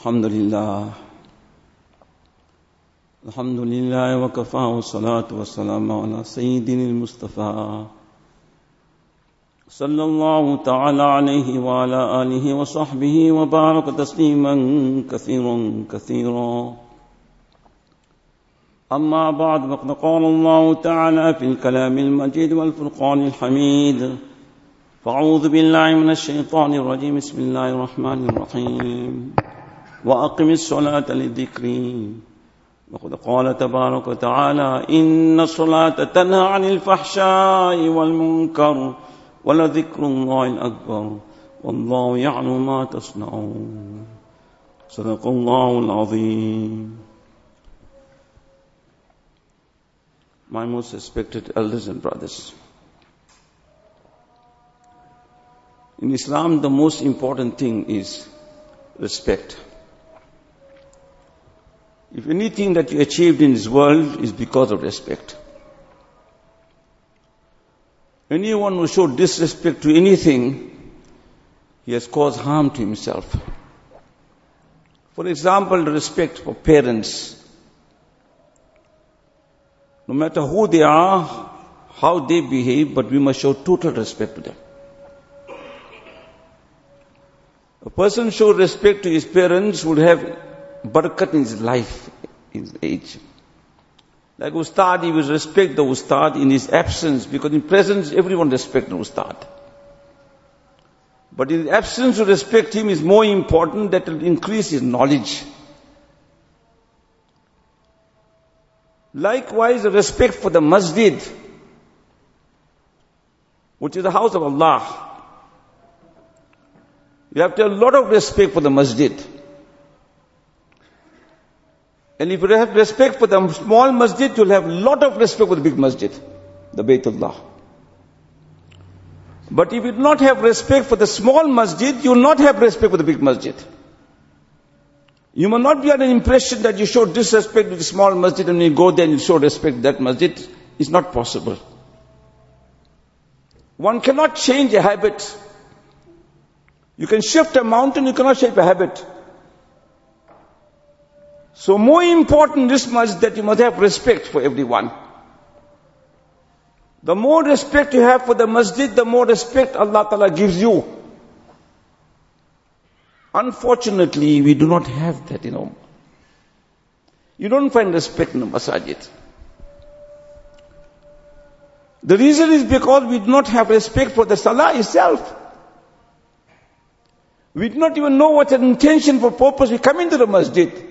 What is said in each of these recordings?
الحمد لله. الحمد لله وكفى والصلاة والسلام على سيدنا المصطفى. صلى الله تعالى عليه وعلى آله وصحبه وبارك تسليما كثيرا كثيرا. أما بعد فقد قال الله تعالى في الكلام المجيد والفرقان الحميد فأعوذ بالله من الشيطان الرجيم. بسم الله الرحمن الرحيم. وأقم الصلاة للذكر وقد قال تبارك وتعالى إن الصلاة تنهى عن الفحشاء والمنكر ولذكر الله الأكبر والله يعلم ما تصنعون صدق الله العظيم My most respected elders and brothers. In Islam, the most important thing is respect. If anything that you achieved in this world is because of respect. Anyone who showed disrespect to anything, he has caused harm to himself. For example, respect for parents. No matter who they are, how they behave, but we must show total respect to them. A person show respect to his parents would have barakat in his life, in his age. Like Ustad, he will respect the Ustad in his absence, because in presence everyone respects the Ustad. But in absence to respect him is more important that will increase his knowledge. Likewise, respect for the masjid, which is the house of Allah. You have to have a lot of respect for the masjid. And if you have respect for the small masjid, you'll have a lot of respect for the big masjid, the Baytullah. But if you do not have respect for the small masjid, you will not have respect for the big masjid. You must not be under an impression that you show disrespect to the small masjid and you go there and you show respect to that masjid. It's not possible. One cannot change a habit. You can shift a mountain, you cannot shape a habit. So more important this much that you must have respect for everyone. The more respect you have for the masjid, the more respect Allah Ta'ala gives you. Unfortunately, we do not have that, you know. You don't find respect in the masjid. The reason is because we do not have respect for the salah itself. We do not even know what's an intention for purpose. We come into the masjid.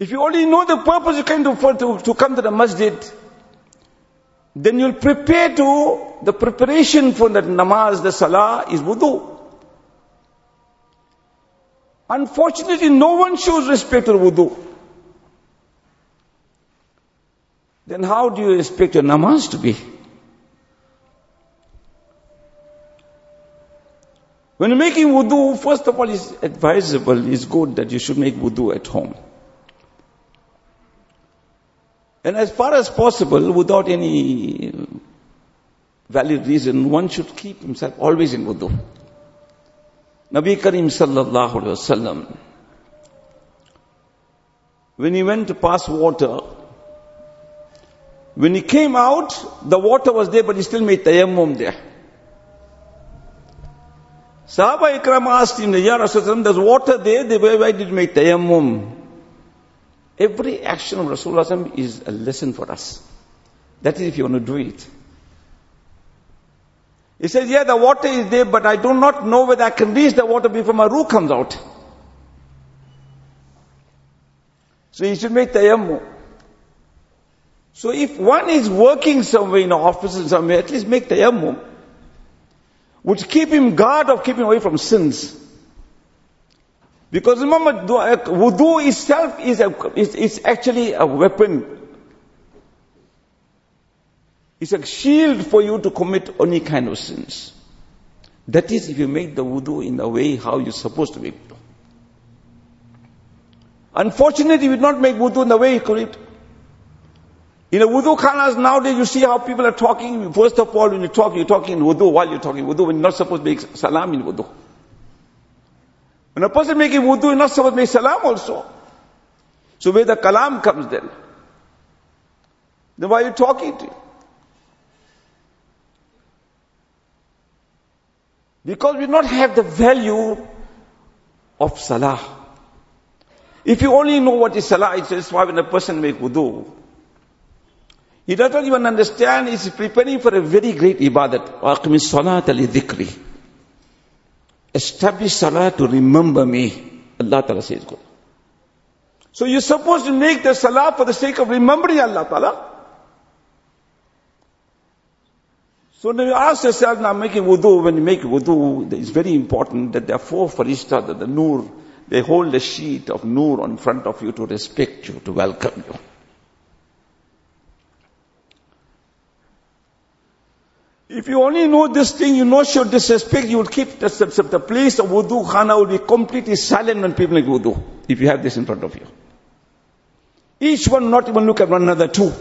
If you only know the purpose you came to, for, to, to come to the masjid, then you'll prepare to, the preparation for the namaz, the salah is wudu. Unfortunately, no one shows respect to wudu. Then how do you expect your namaz to be? When you're making wudu, first of all, it's advisable, it's good that you should make wudu at home. And as far as possible, without any valid reason, one should keep himself always in wudu. Nabi Karim sallallahu alayhi wasallam, when he went to pass water, when he came out, the water was there, but he still made tayammum there. Sahaba Ikram asked him, Ya Rasulullah, there's water there, why did you make tayammum? Every action of Rasulullah is a lesson for us. That is if you want to do it. He says, yeah, the water is there, but I do not know whether I can reach the water before my ruh comes out. So you should make tayammum. So if one is working somewhere in office or somewhere, at least make tayammum. Which keep him guard of keeping away from sins. Because remember, wudu itself is, a, is, is actually a weapon. It's a shield for you to commit any kind of sins. That is if you make the wudu in the way how you're supposed to make it. Unfortunately, we did not make wudu in the way you could it. In the wudu khanas nowadays, you see how people are talking. First of all, when you talk, you're talking in wudu while you're talking wudu, when you're not supposed to make salam in wudu. When a person making wudu, not supposed to make salam also. So where the kalam comes then? Then why are you talking to? Because we not have the value of salah. If you only know what is salah, it's just why when a person make wudu, he doesn't even understand, he's preparing for a very great ibadat. وَأَقْمِ الصَّلَاةَ لِذِكْرِ Establish salah to remember me. Allah Ta'ala says good. So you're supposed to make the salah for the sake of remembering Allah Ta'ala. So now you ask yourself, now making wudu, when you make wudu, it's very important that there are four farishta, that the nur, they hold a sheet of nur in front of you to respect you, to welcome you. If you only know this thing, you know your disrespect, you will keep the, the place of wudu khana will be completely silent when people make wudu. If you have this in front of you. Each one not even look at one another too.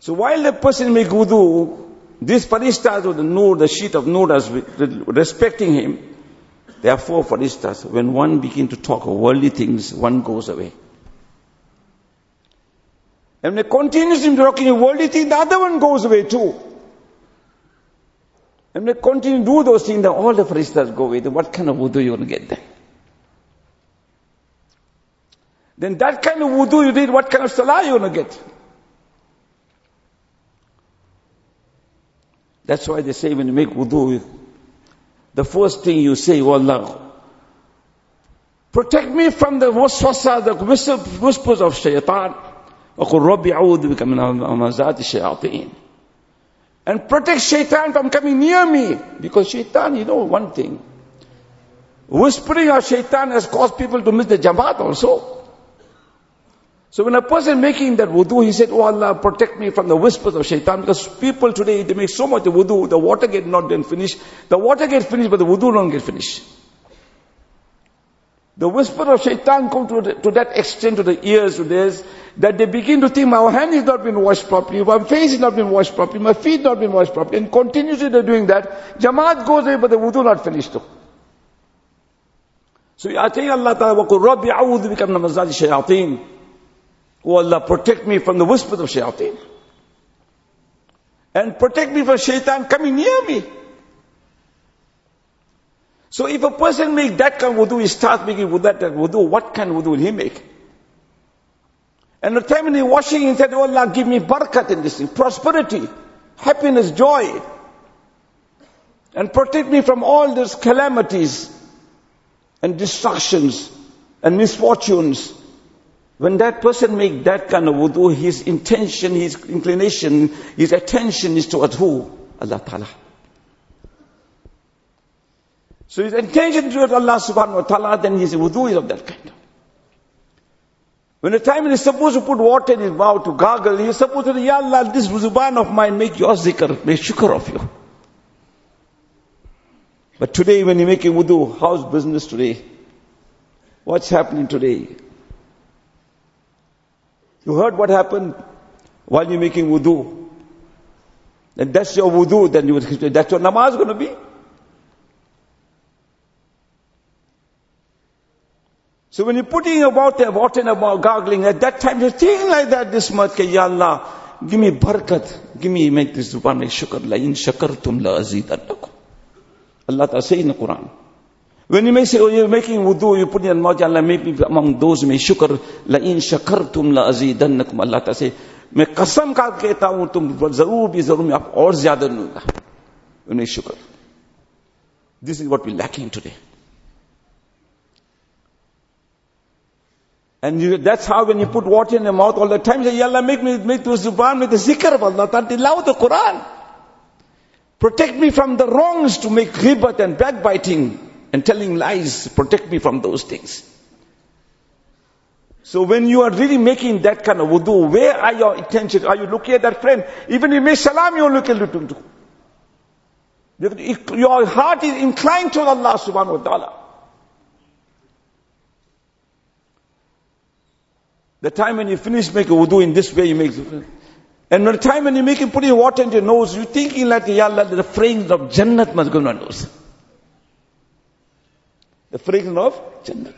So while the person make wudu, these faristas of the nur, the sheet of nur is respecting him. There are four faristas. When one begin to talk of worldly things, one goes away. And when he continues in talking a worldly thing, the other one goes away too. And when they continue to do those things, then all the faristas go away. Then what kind of wudu you to get then? Then that kind of wudu you did, what kind of salah you to get? That's why they say when you make wudu, the first thing you say, oh Allah, protect me from the waswasa, the whispers of shaitan. وقل ربي أعوذ بك من همزات الشياطين and protect shaitan from coming near me because shaitan you know one thing whispering of shaitan has caused people to miss the jamaat also so when a person making that wudu, he said, Oh Allah, protect me from the whispers of shaitan. Because people today, they make so much of wudu, the water get not then finished. The water get finished, but the wudu don't get finished. The whisper of shaitan come to, the, to that extent to the ears to this, that they begin to think my hand is not been washed properly, my face is not been washed properly, my feet not been washed properly, and continuously they're doing that. Jamaat goes away, but the wudu not finished too. So I tell Allah Ta'ala, وَقُلْ رَبِّ عَوُذُ بِكَ مِنَ مَزَاجِ الشَّيَاطِينَ Oh Allah, protect me from the whispers of shaitan. And protect me from shaitan coming near me. So if a person make that kind of wudu, he starts making wudu, that wudu, what kind of wudu will he make? And the time when he washing, he said, Oh Allah, give me barakat in this thing, prosperity, happiness, joy. And protect me from all these calamities and destructions and misfortunes. When that person make that kind of wudu, his intention, his inclination, his attention is towards who? Allah Ta'ala. So his intention towards Allah subhanahu wa ta'ala, then his wudu is of that kind. When the time is supposed to put water in his mouth to gargle, he is supposed to say, Ya Allah, this zuban of mine, make your zikr, make shukr of you. But today when you make a wudu, how's business today? What's happening today? You heard what happened while you're making wudu. And that's your wudu, then you, would, that's your namaz going to be. So when you're putting about the water about gargling, at that time you're thinking like that this much, Ya Allah, give me barakat, give me, make this zuban, make shukr, la in shakartum la azidannakum. Allah Ta'ala say in the Quran. When you may say, oh, you're making wudu, you put in your mouth, Allah, make me among those who make shukr, la in shakartum la azidannakum. Allah Ta'ala say, मैं कसम का कहता हूं तुम जरूर भी जरूर मैं आप और ज्यादा दूंगा उन्हें शुक्र this is what we lacking today And you, that's how when you put water in your mouth all the time, you say, Ya Allah, make me, make the zuban, make the zikr of Allah, tilaw the Quran. Protect me from the wrongs to make ghibat and backbiting and telling lies. Protect me from those things. So when you are really making that kind of wudu, where are your intentions? Are you looking at that friend? Even if you make salam, you look at. Your heart is inclined to Allah subhanahu wa ta'ala. The time when you finish making wudu in this way, you make and the time when you make it putting water in your nose, you're thinking like, Ya Allah, the frames of Jannat must go in your nose. The fragrance of Jannah.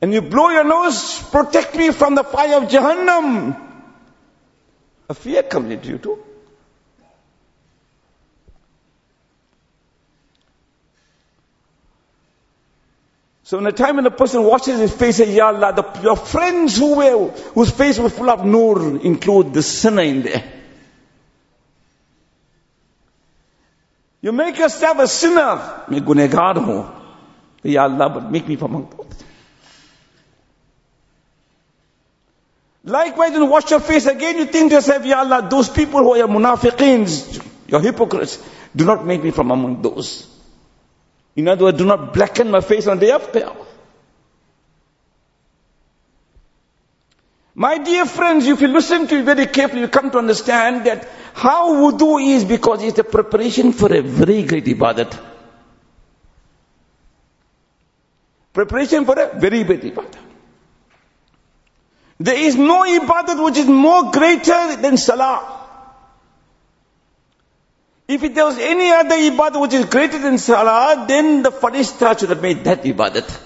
And you blow your nose, protect me from the fire of Jahannam. A fear comes into you too. So in the time when a person washes his face, say, Ya Allah, the, your friends who were, whose face was full of nur include the sinner in there. You make yourself a sinner. मैं गुनेगार हूं Ya Allah, but make me from among those. Likewise, when you wash your face again, you think to yourself, Ya Allah, those people who are munafiqeens, your hypocrites, do not make me from among those. In other words, do not blacken my face on the day of Qiyamah. My dear friends, if you listen to it very carefully, you come to understand that how wudu is because it's a preparation for a very great ibadat. Preparation for a very great ibadat. There is no ibadat which is more greater than salah. If there was any other ibadat which is greater than salah, then the farishta should have made that ibadat.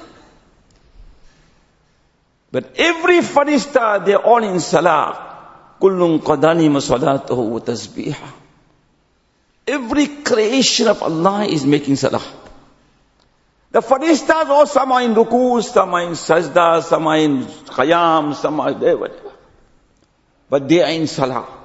But every farishta, they're all in salah. Kullun qadani masalatuhu wa tasbiha. Every creation of Allah is making salah. The faristas all some are in ruku, some are in sajda, some are in khayam, some are there, whatever. But they are in salah.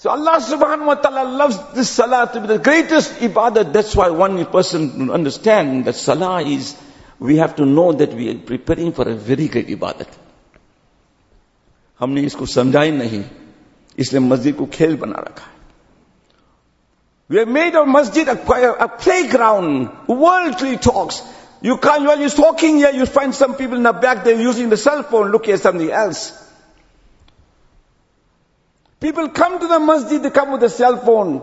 So Allah subhanahu wa ta'ala loves this salah to be the greatest ibadah. That's why one person understand that salah is, we have to know that we are preparing for a very great ibadat. हमने इसको समझा ही नहीं इसलिए मस्जिद को खेल बना रखा है We have made our masjid a, a playground, worldly talks. You can't, while you're talking here, you find some people in the back, they're using the cell phone, looking at something else. People come to the masjid, they come with a cell phone.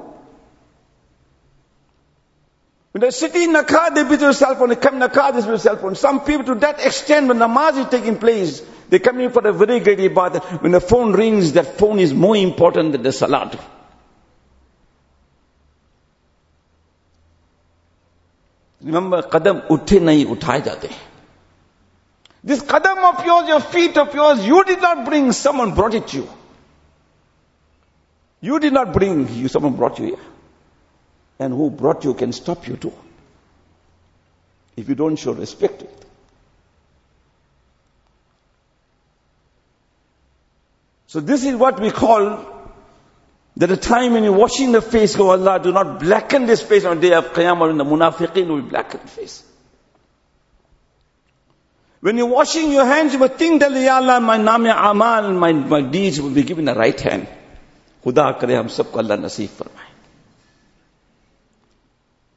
When they're sitting in car, they with a cell phone. They come in car, they a cell phone. Some people to that extent, when namaz is taking place, they come in for a very great ibadah. When the phone rings, that phone is more important than the salat. Remember, qadam utte nahi uthaye jate. This qadam of yours, your feet of yours, you did not bring, someone brought it to you. You did not bring, you, someone brought you here. And who brought you can stop you too. If you don't show respect to it. So this is what we call that a time when you're washing the face, go Allah, do not blacken this face on the day of Qiyamah when the munafiqeen will blacken the face. When you're washing your hands, you must think that, Ya Allah, my naam amal, my, my deeds will be given the right hand. खुदा करे हम सबको अल्लाह नसीब फरमाए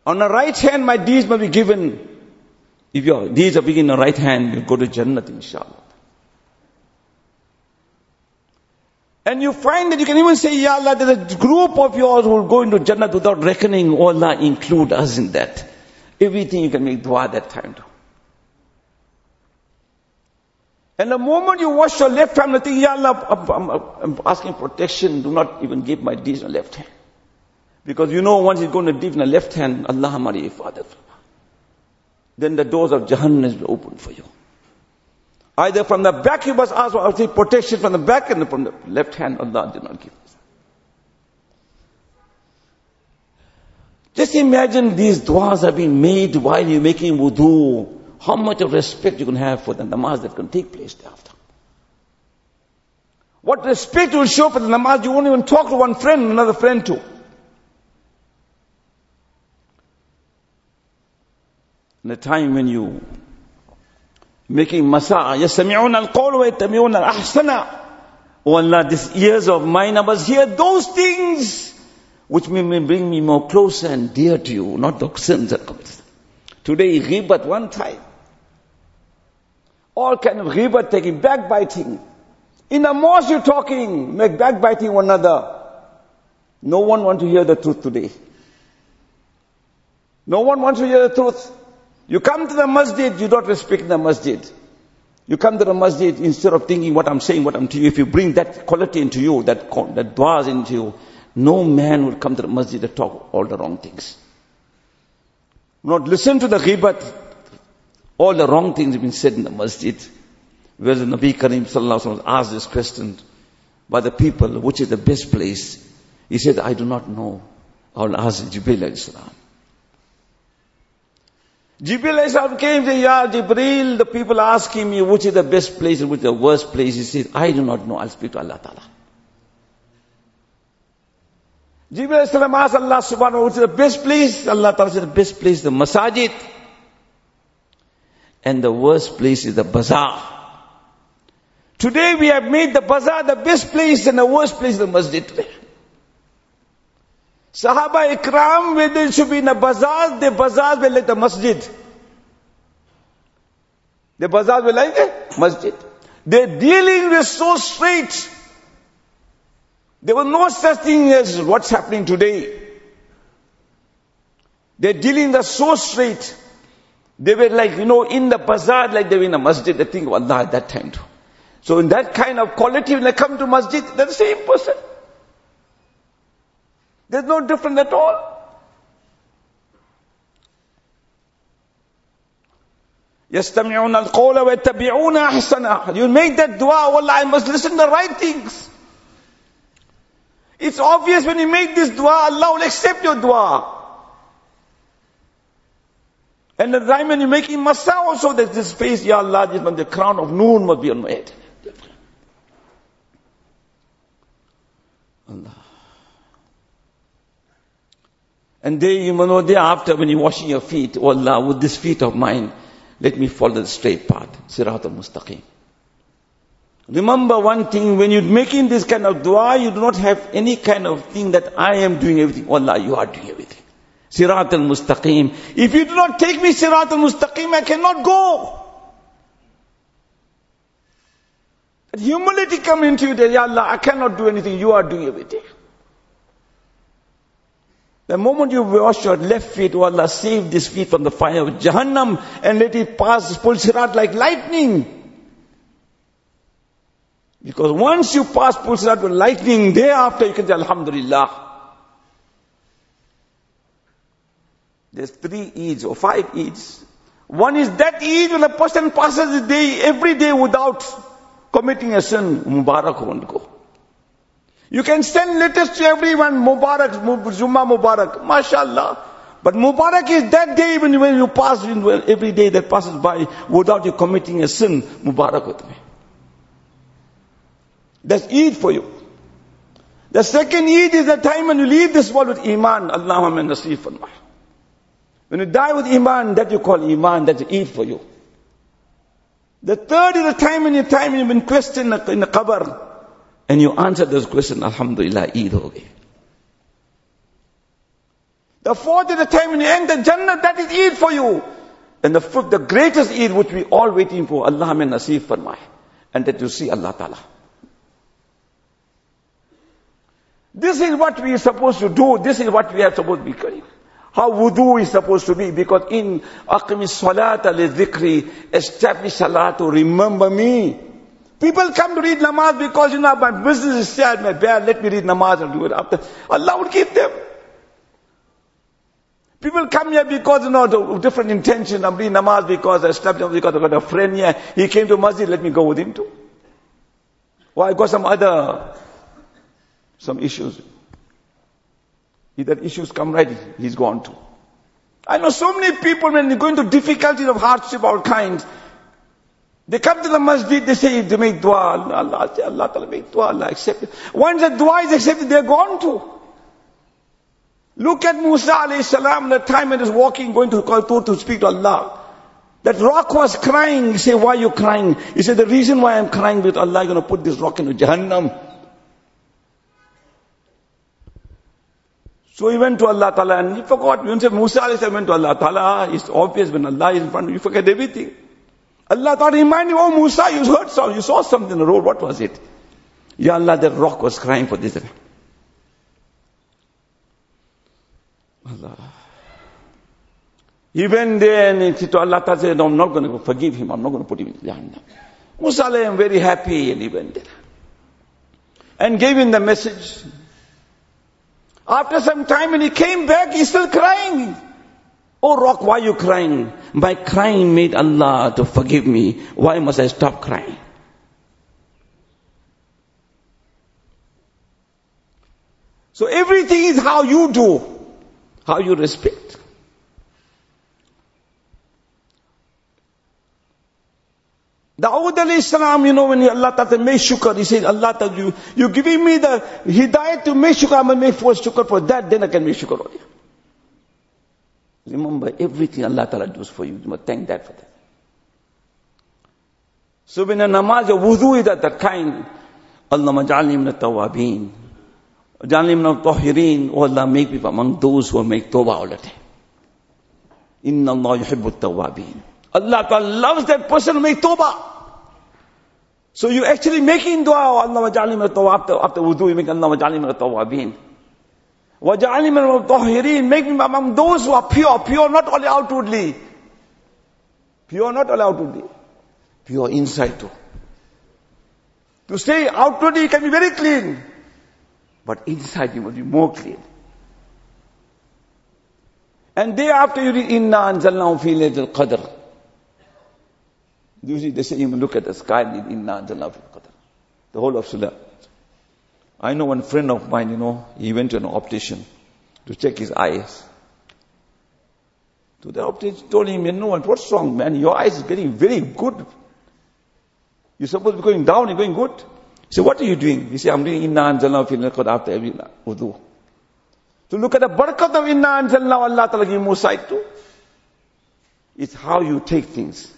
On the right hand, my deeds may be given. If your deeds are being in the right hand, you go to Jannat, inshallah. And you find that you can even say, Ya Allah, there's a group of yours who will go into Jannat without reckoning. Oh Allah, include us in that. Everything you can make dua that time to. And the moment you wash your left hand, you think, Ya Allah, I'm, I'm, I'm, asking protection. Do not even give my deeds on left hand. Because you know once he's going to deep in the left hand, Allah Mari Father. Then the doors of Jahannam will open for you. Either from the back you must ask for protection from the back and from the left hand, Allah did not give us. Just imagine these du'as are being made while you're making wudu. How much of respect you can have for the namaz that can take place thereafter. What respect you will show for the namaz you won't even talk to one friend, another friend to. In the time when you making masa, yasami'un al-qawl wa yatami'un al-ahsana. Oh Allah, these ears of mine, I must hear those things which may bring me more closer and dear to you, not the sins that committed. Today, ghibat one time. All kind of ghibat taking, backbiting. In the mosque you're talking, make backbiting one another. No one wants to hear the truth today. No one wants to hear the truth. You come to the masjid, you don't respect the masjid. You come to the masjid instead of thinking what I'm saying, what I'm to you. If you bring that quality into you, that, that du'as into you, no man will come to the masjid to talk all the wrong things. not listen to the ghibat. All the wrong things have been said in the masjid. Where the Nabi Karim sallallahu alaihi wasallam asked this question by the people, which is the best place? He said, I do not know. I will ask alayhi salam. Alayhi salam came to Ya Jibril, the people asking me which is the best place and which is the worst place. He said, I do not know. I'll speak to Allah Ta'ala. Alayhi salam asked Allah subhanahu wa ta'ala, which is the best place? Allah Ta'ala said, the best place the masajid. And the worst place is the bazaar. Today we have made the bazaar the best place and the worst place the masjid. Sahaba Ikram, when they should be in a bazaar, the bazaars were like the masjid. The bazaars were like the masjid. Their dealing was so straight. There was no such thing as what's happening today. Their dealing was so straight. They were like, you know, in the bazaar, like they were in a masjid. They think of Allah at that time too. So in that kind of quality, when they come to masjid, they're the same person. There's no different at all. يستمعون القول ويتبعون أحسنه. You make that dua, oh Allah, I must listen to the right things. It's obvious when you make this dua, Allah will accept your dua. And the when you're making masa also, there's this face, Ya Allah, this one, the crown of noon must be on my head. Allah. And day, you know, day after when you're washing your feet, oh Allah, with this feet of mine, let me follow the straight path. Sirat al-Mustaqim. Remember one thing, when you're making this kind of dua, you do not have any kind of thing that I am doing everything. Oh Allah, you are doing everything. Sirat al-Mustaqim. If you do not take me Sirat al-Mustaqim, I cannot go. Humility come into you that, Ya Allah, I cannot do anything, you are doing everything. The moment you wash your left feet, Allah, save this feet from the fire of Jahannam and let it pass, pul sirat like lightning. Because once you pass pul sirat with lightning, thereafter you can say Alhamdulillah. There's three Eids or five Eids. One is that Eid when a person passes the day, every day without committing a sin, Mubarak go. You can send letters to everyone, Mubarak, Zuma Mubarak, mashallah. But Mubarak is that day when when you pass, every day that passes by without you committing a sin, Mubarak with me. That's Eid for you. The second Eid is the time when you leave this world with Iman. Allahumma nasif. When you die with Iman, that you call Iman, that's Eid for you. The third is the time when you time you've been questioned in the qabr. And you answer those questions, Alhamdulillah, Eid ho The fourth is the time when you enter Jannah, that is Eid for you. And the fifth, the greatest Eid which we all waiting for, Allah mein nasib farmai. And that you see Allah Ta'ala. This is what we are supposed to do. This is what we are supposed to be doing. How wudu is supposed to be. Because in aqmi salata li dhikri, establish salah to remember me. People come to read namaz because, you know, my business is sad, my bad, let me read namaz and do it after. Allah would give them. People come here because, you know, different intention. I'm reading namaz because I established, because I've got a friend here. He came to masjid, let me go with him too. Or I got some other some issues. If that issues come right, he's gone too. I know so many people when they go into difficulties of hardship all kinds, they come to the masjid, they say, they make dua, Allah, Allah Ta'ala make dua, Allah accept it. Once the dua is accepted, they're gone too. Look at Musa alayhi salam, the time when he was walking, going to Tur to speak to Allah. That rock was crying. He said, why are you crying? He said, the reason why I'm crying is Allah is going to put this rock into Jahannam. So he went to Allah Ta'ala and he forgot. When said Musa went to Allah Ta'ala, it's obvious when Allah is in front of you, you forget everything. Allah Ta'ala reminded him, oh Musa, you heard something, you saw something in the road, what was it? Ya Allah, that rock was crying for this. Allah. He went there and to Allah Ta'ala, said, no, I'm not going to forgive him, I'm not going to put him in Jahannam. Musa I am very happy and he went there. And gave him the message. After some time when he came back, he's still crying. Oh rock, why are you crying? My crying made Allah to forgive me. Why must I stop crying? So everything is how you do, how you respect. Dawood alayhi salam, you know, when Allah Ta'ala made shukr, he said, Allah Ta'ala, you, you giving me the hidayat to make shukr, I'm going to make first shukr for that, then I can make shukr on you. Remember, everything Allah Ta'ala does for you, you must thank that for that. So when a namaz, a wudu is at that kind, Allah maj'alni min tawabin Ja'alni min tahirin, oh Allah, make me among those who make tawbah all the time. Inna Allah yuhibbu tawabin. Allah Ta'ala loves that person who make tawbah. So you actually making dua, Allah waj'alni min after, after wudu, you make Allah waj'alni min tawabin. Waj'alni min tahirin, make me among those who are pure, pure not only outwardly. Pure not only outwardly. Pure inside too. To stay outwardly, you can be very clean. But inside you must be more clean. And day after you read, Inna anzalnahu fi laylatul qadr. Usually they say, you look at the sky fi qadr. The whole of Surah. I know one friend of mine, you know, he went to an optician to check his eyes. To the optician told him, you know what, what's wrong, man? Your eyes is getting very good. You're supposed to be going down, you're going good. He said, what are you doing? He said, I'm doing inna anzalna fi qad after every wudu. To look at the barakat of inna anzalna Allah ta'ala more sight. It's how you take things.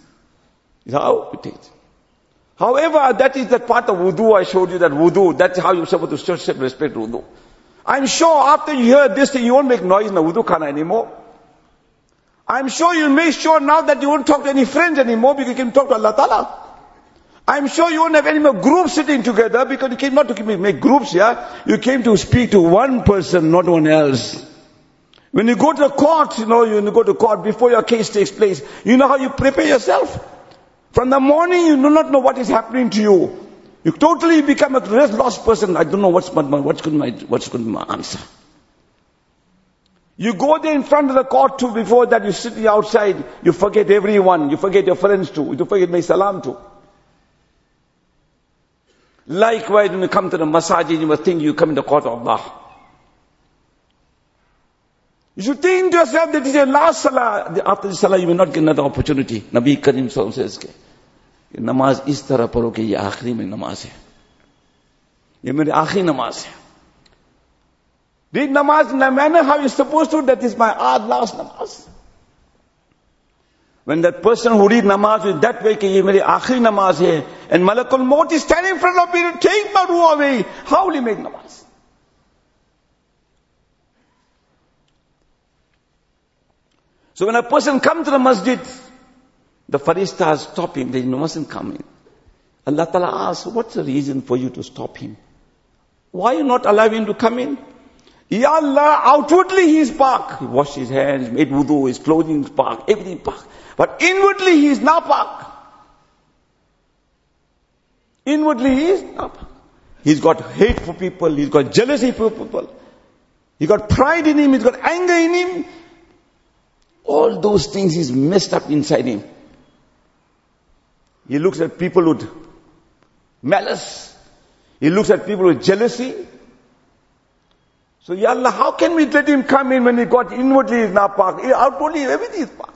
It's how you take. However, that is the part of wudu I showed you that wudu, that's how you're supposed to respect wudu. I'm sure after you hear this thing, you won't make noise in the wudu khana anymore. I'm sure you'll make sure now that you won't talk to any friends anymore because you can talk to Allah Ta'ala. I'm sure you won't have any more groups sitting together because you came not to make groups, yeah? You came to speak to one person, not one else. When you go to the court, you know, when you go to court before your case takes place, you know how you prepare yourself? From the morning you do not know what is happening to you. You totally become a lost person. I don't know what's my, what's going to be what's going to be my answer. You go there in front of the court too, before that you sit outside, you forget everyone, you forget your friends too, you forget my salam too. Likewise, when you come to the masajid, you must think you come in the court of Allah. You should think to yourself that this is your last salah. After the salah, you will not get another opportunity. Nabi Karim says, नमाज इस तरह पढ़ो कि ये आखिरी में नमाज है ये मेरी आखिरी नमाज है Read namaz in the manner how you're supposed to, that is my last namaz. When that person who read namaz with that way, कि ये मेरी आखिरी नमाज है, and Malakul Maut is standing in front of me to take my ruh away, how will he make namaz? So when a person comes to the masjid, the faristas stop him. They mustn't come in. Allah Ta'ala asks, what's the reason for you to stop him? Why you not allowing him to come in? Ya Allah, outwardly he is pak. He washed his hands, made wudu, his clothing is pak, everything pak. But inwardly he is not pak. Inwardly he is not pak. He's got hate for people, he's got jealousy for people. He's got pride in him, he's got anger in him. All those things is messed up inside him. He looks at people with malice. He looks at people with jealousy. So, Ya Allah, how can we let him come in when he got inwardly is not park, outwardly everything is park?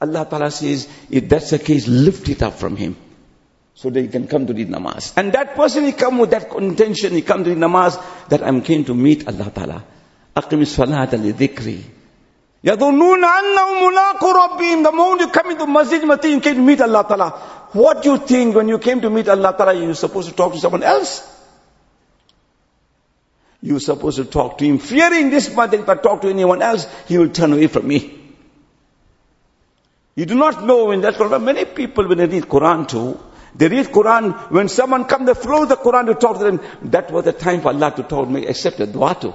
Allah Ta'ala says, if that's the case, lift it up from him. So that he can come to the namaz. And that person, he come with that intention, he come to the namaz, that I'm came to meet Allah Ta'ala. أقم الصلاة لذكري يظنون أنهم ملاقو ربهم The moment you come into masjid, you came to meet Allah Ta'ala. What do you think when you came to meet Allah Ta'ala, you're supposed to talk to someone else? You're supposed to talk to him, fearing this much that if I talk to anyone else, he will turn away from me. You do not know in that Quran, many people when they read Quran too, they read Quran, when someone come, they flow the Quran to talk to them, that was the time for Allah to talk, me, accept a dua to.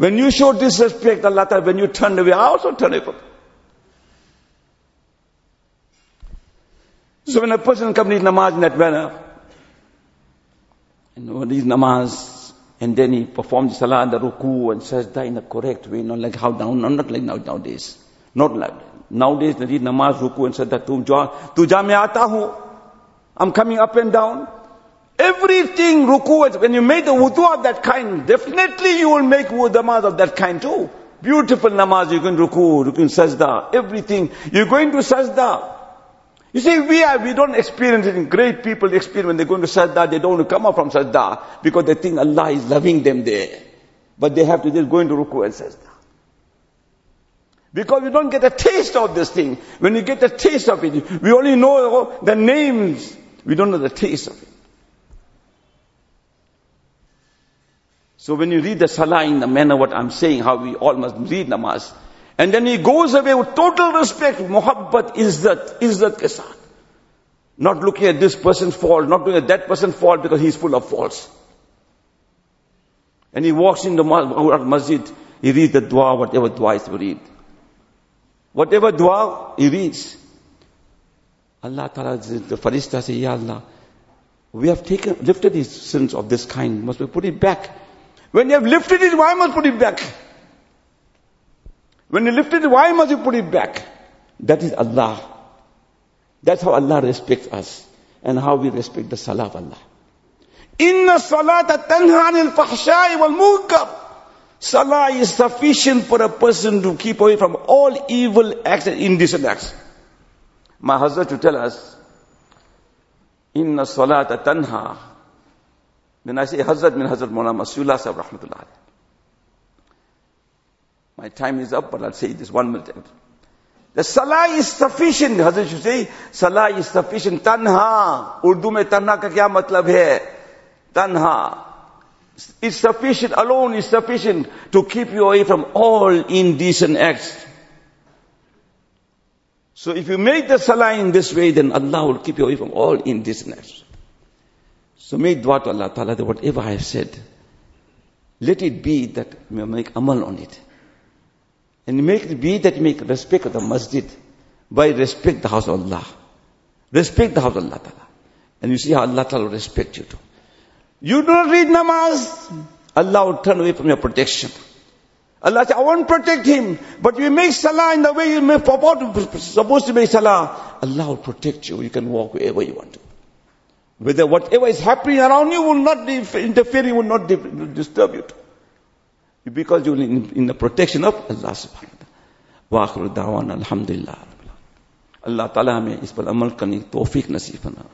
When you show disrespect, Allah Ta'ala, when you turn away, I also turn away So when a person comes to namaz in that manner, and namaz, And then he performed salah and the ruku and sajda in the correct way, not like how now, not like now, nowadays. Not like, nowadays they read namaz, ruku and tu ja, tu ja mein aata hu. I'm coming up and down. Everything ruku, when you make the wudu of that kind, definitely you will make namaz of that kind too. Beautiful namaz, you can ruku, you can sajda, everything. You're going to sajda. You see, we are, we don't experience it. Great people experience when they go into sajda, they don't want to come up from sajda because they think Allah is loving them there. But they have to just go into ruku and sajda. Because we don't get a taste of this thing. When you get a taste of it, we only know the names. We don't know the taste of it. So when you read the salah in the manner what I'm saying, how we all must read namaz, and then he goes away with total respect, muhabbat, izzat, izzat ke saath. Not looking at this person's fault, not looking at that person's fault because he's full of faults. And he walks in the masjid, he reads the dua, whatever dua is to read. Whatever dua he reads. Allah Ta'ala, the Farishta say, Ya Allah, we have taken, lifted these sins of this kind, must we put it back? When you have lifted it, why must put it back? When you lift it, why must you put it back? That is Allah. That's how Allah respects us and how we respect the salah of Allah. Inna salata tanha anil fahshai wal munkar. Salah is sufficient for a person to keep away from all evil acts and indecent acts. My husband to tell us, Inna salata tanha. When I say Hazrat, mean Hazrat Mawlana Masullah Sahib Rahmatullah. My time is up, but I'll say this one minute. The salah is sufficient. Hazrat should say, salah is sufficient. Tanha. Urdu mein tanha ka kya matlab hai? Tanha. It's sufficient, alone is sufficient to keep you away from all indecent acts. So if you make the salah in this way, then Allah will keep you away from all indecent acts. So make dua to Allah Ta'ala that whatever I have said, let it be that we make amal on it. And make it be that you make respect of the masjid by respect the house of Allah. Respect the house of Allah Ta'ala. And you see how Allah Ta'ala will respect you too. You do not read namaz, Allah will turn away from your protection. Allah says, I won't protect him, but you make salah in the way you may supposed to make salah. Allah will protect you. You can walk wherever you want to. Whether whatever is happening around you will not interfere, will not disturb you. Because you're in, in the protection of Allah subhanahu wa ta'ala. wa da'wana alhamdulillah. Allah Ta'ala हमें इस पर अमल करने की तौफीक नसीब